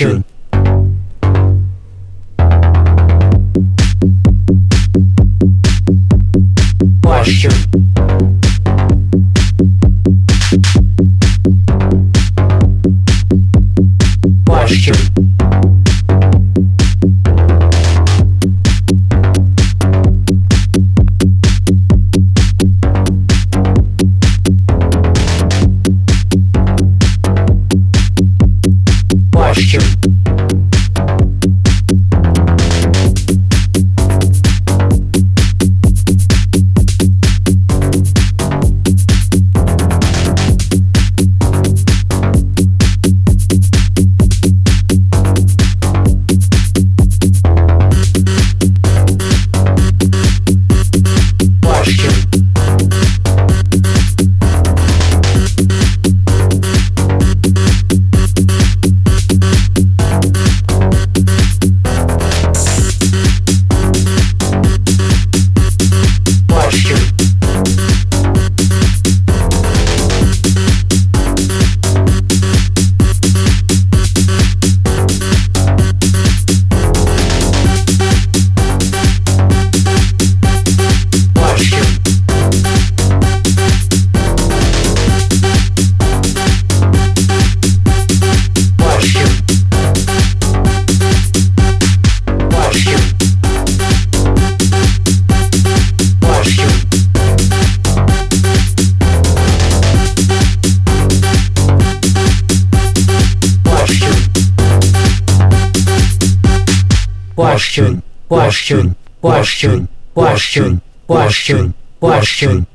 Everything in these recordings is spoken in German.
Sure. Posture. Posture. Question, question, question, question, question, question.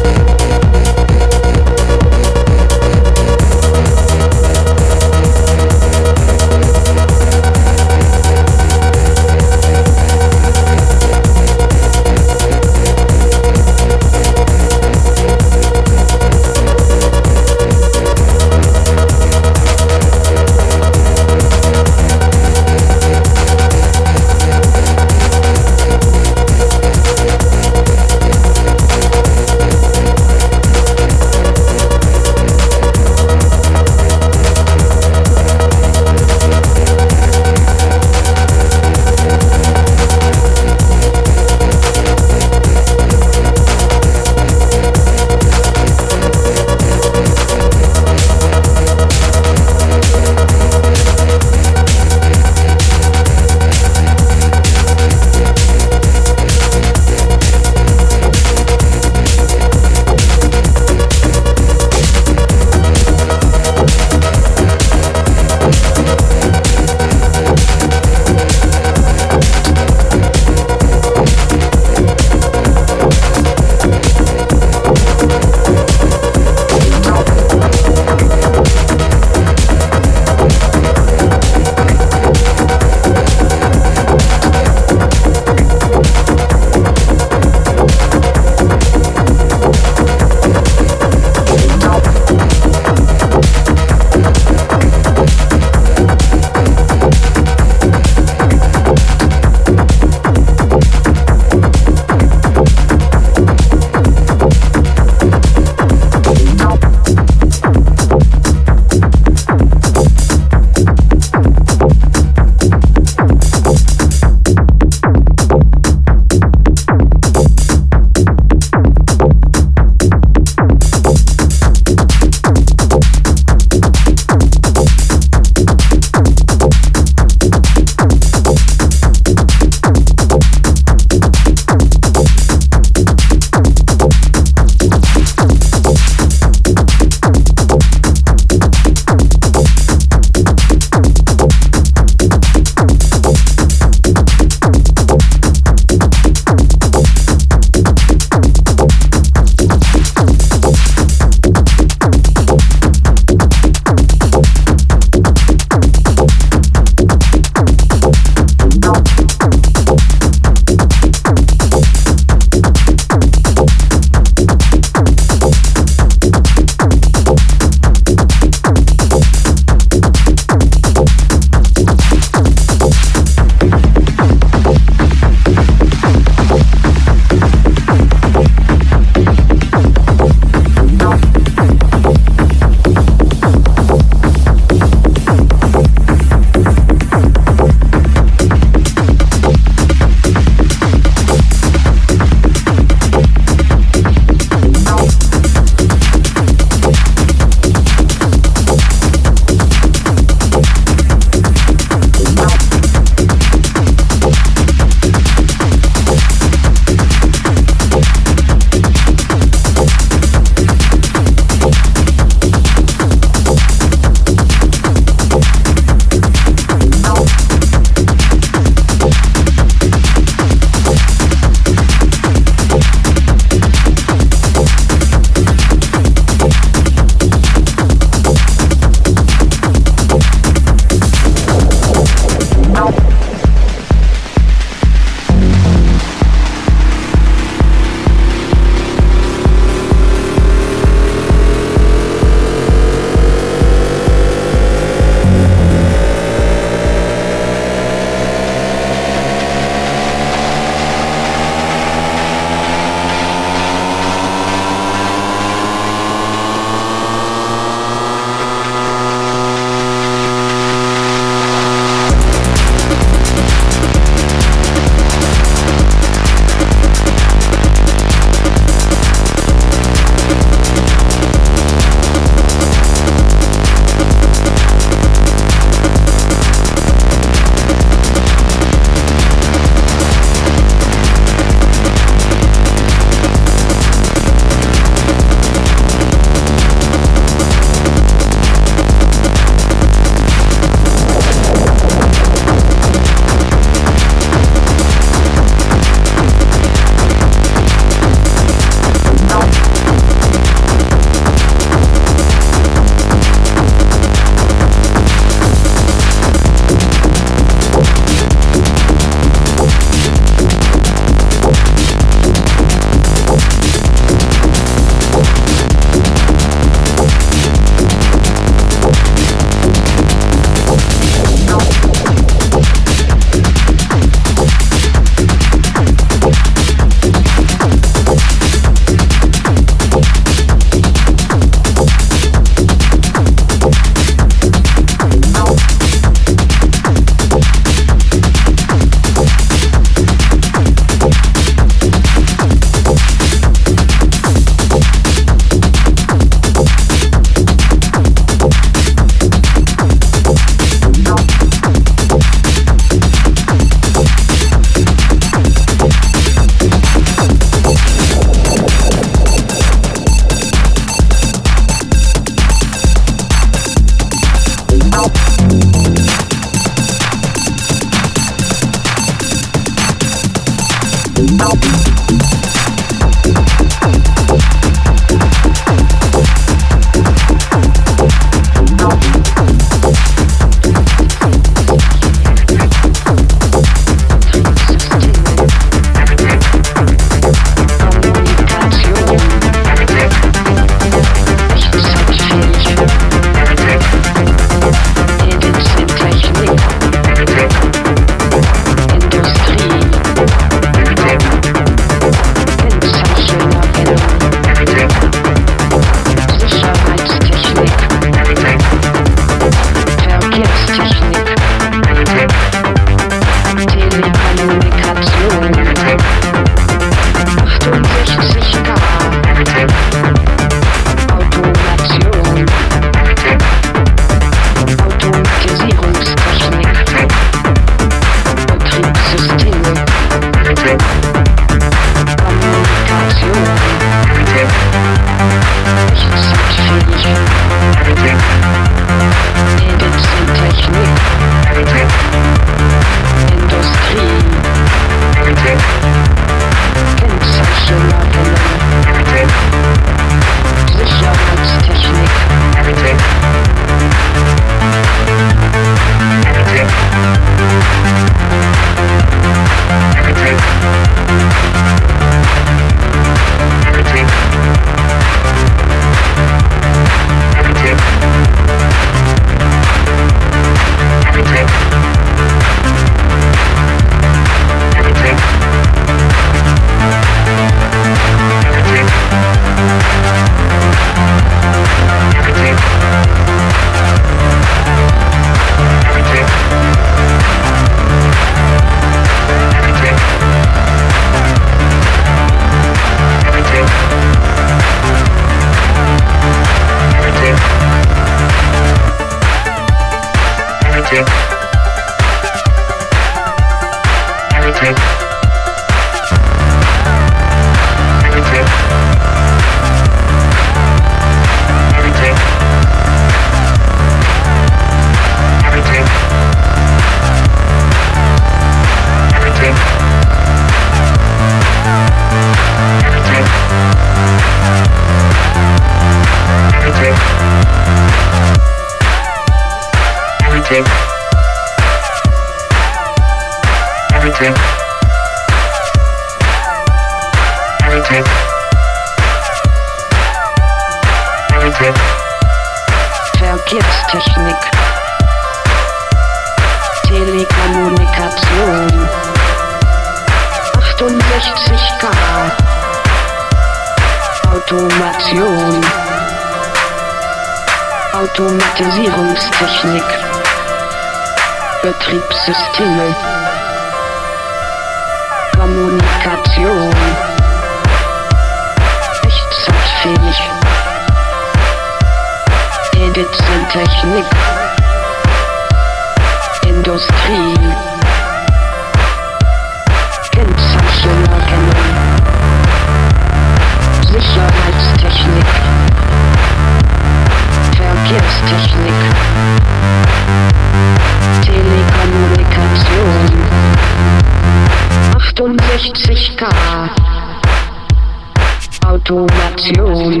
Automation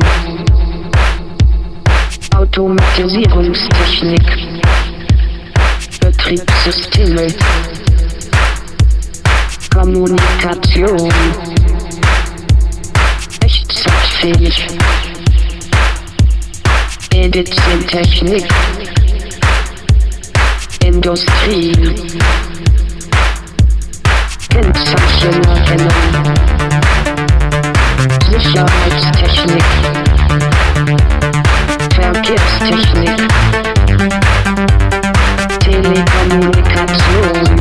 Automatisierungstechnik. Betriebssysteme. Kommunikation. Echtzeitfähig Medizintechnik. Industrie. Kennzeichenerkennung Schönheitstechnik. Verkehrstechnik. Telekommunikation.